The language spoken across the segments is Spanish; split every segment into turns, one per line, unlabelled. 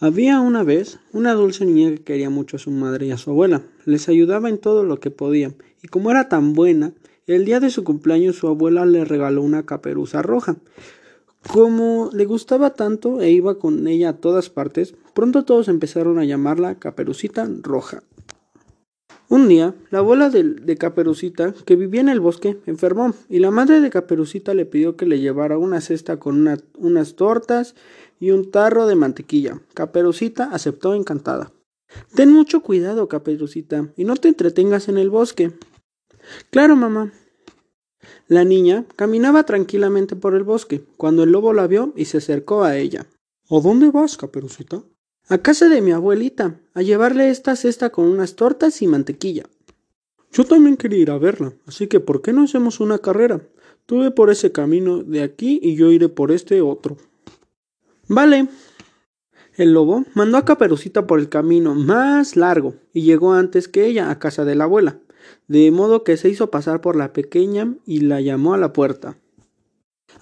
Había una vez una dulce niña que quería mucho a su madre y a su abuela. Les ayudaba en todo lo que podía, y como era tan buena, el día de su cumpleaños su abuela le regaló una caperuza roja. Como le gustaba tanto e iba con ella a todas partes, pronto todos empezaron a llamarla Caperucita Roja. Un día, la abuela de, Caperucita, que vivía en el bosque, enfermó, y la madre de Caperucita le pidió que le llevara una cesta con unas tortas y un tarro de mantequilla. Caperucita aceptó encantada. Ten mucho cuidado, Caperucita, y no te entretengas en el bosque. Claro, mamá. La niña caminaba tranquilamente por el bosque, cuando el lobo la vio y se acercó a ella. ¿A dónde vas, Caperucita? A casa de mi abuelita, a llevarle esta cesta con unas tortas y mantequilla. Yo también quería ir a verla, así que ¿por qué no hacemos una carrera? Tú ve por ese camino de aquí y yo iré por este otro. Vale. El lobo mandó a Caperucita por el camino más largo y llegó antes que ella a casa de la abuela, de modo que se hizo pasar por la pequeña y la llamó a la puerta.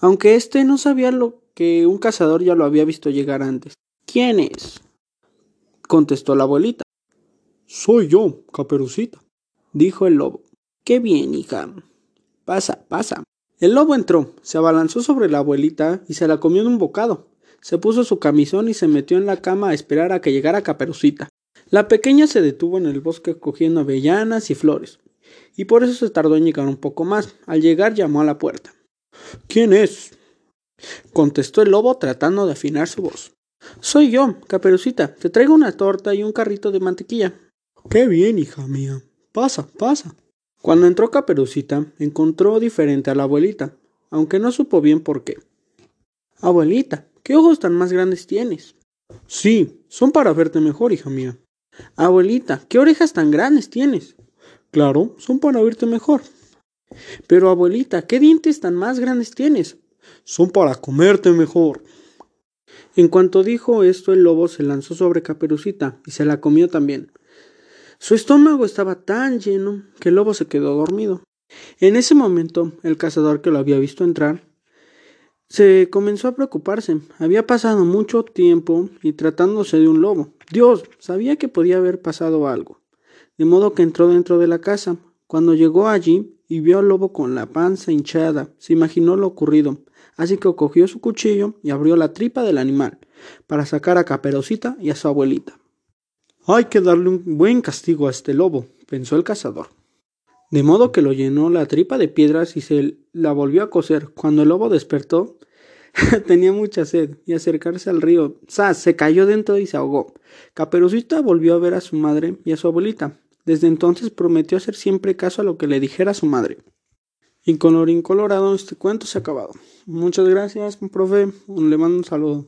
Aunque éste no sabía lo que un cazador ya lo había visto llegar antes. ¿Quién es? Contestó la abuelita. Soy yo, Caperucita, dijo el lobo. Qué bien, hija. Pasa, pasa. El lobo entró, se abalanzó sobre la abuelita y se la comió en un bocado. Se puso su camisón y se metió en la cama a esperar a que llegara Caperucita. La pequeña se detuvo en el bosque cogiendo avellanas y flores, y por eso se tardó en llegar un poco más. Al llegar llamó a la puerta. ¿Quién es? contestó el lobo tratando de afinar su voz. Soy yo, Caperucita. Te traigo una torta y un carrito de mantequilla. Qué bien, hija mía. Pasa, pasa. Cuando entró Caperucita, encontró diferente a la abuelita, aunque no supo bien por qué. Abuelita, ¿qué ojos tan más grandes tienes? Sí, son para verte mejor, hija mía. Abuelita, ¿qué orejas tan grandes tienes? Claro, son para verte mejor. Pero, abuelita, ¿qué dientes tan más grandes tienes? Son para comerte mejor. En cuanto dijo esto, el lobo se lanzó sobre Caperucita y se la comió también. Su estómago estaba tan lleno que el lobo se quedó dormido. En ese momento, el cazador que lo había visto entrar se comenzó a preocuparse. Había pasado mucho tiempo y tratándose de un lobo. Dios, sabía que podía haber pasado algo. De modo que entró dentro de la casa. Cuando llegó allí y vio al lobo con la panza hinchada, se imaginó lo ocurrido así que cogió su cuchillo y abrió la tripa del animal para sacar a Caperucita y a su abuelita. Hay que darle un buen castigo a este lobo, pensó el cazador. De modo que lo llenó la tripa de piedras y se la volvió a coser. Cuando el lobo despertó, tenía mucha sed y acercarse al río, ¡zas! se cayó dentro y se ahogó. Caperucita volvió a ver a su madre y a su abuelita. Desde entonces prometió hacer siempre caso a lo que le dijera su madre. Y colorín colorado, este cuento se ha acabado. Muchas gracias, profe. Le mando un saludo.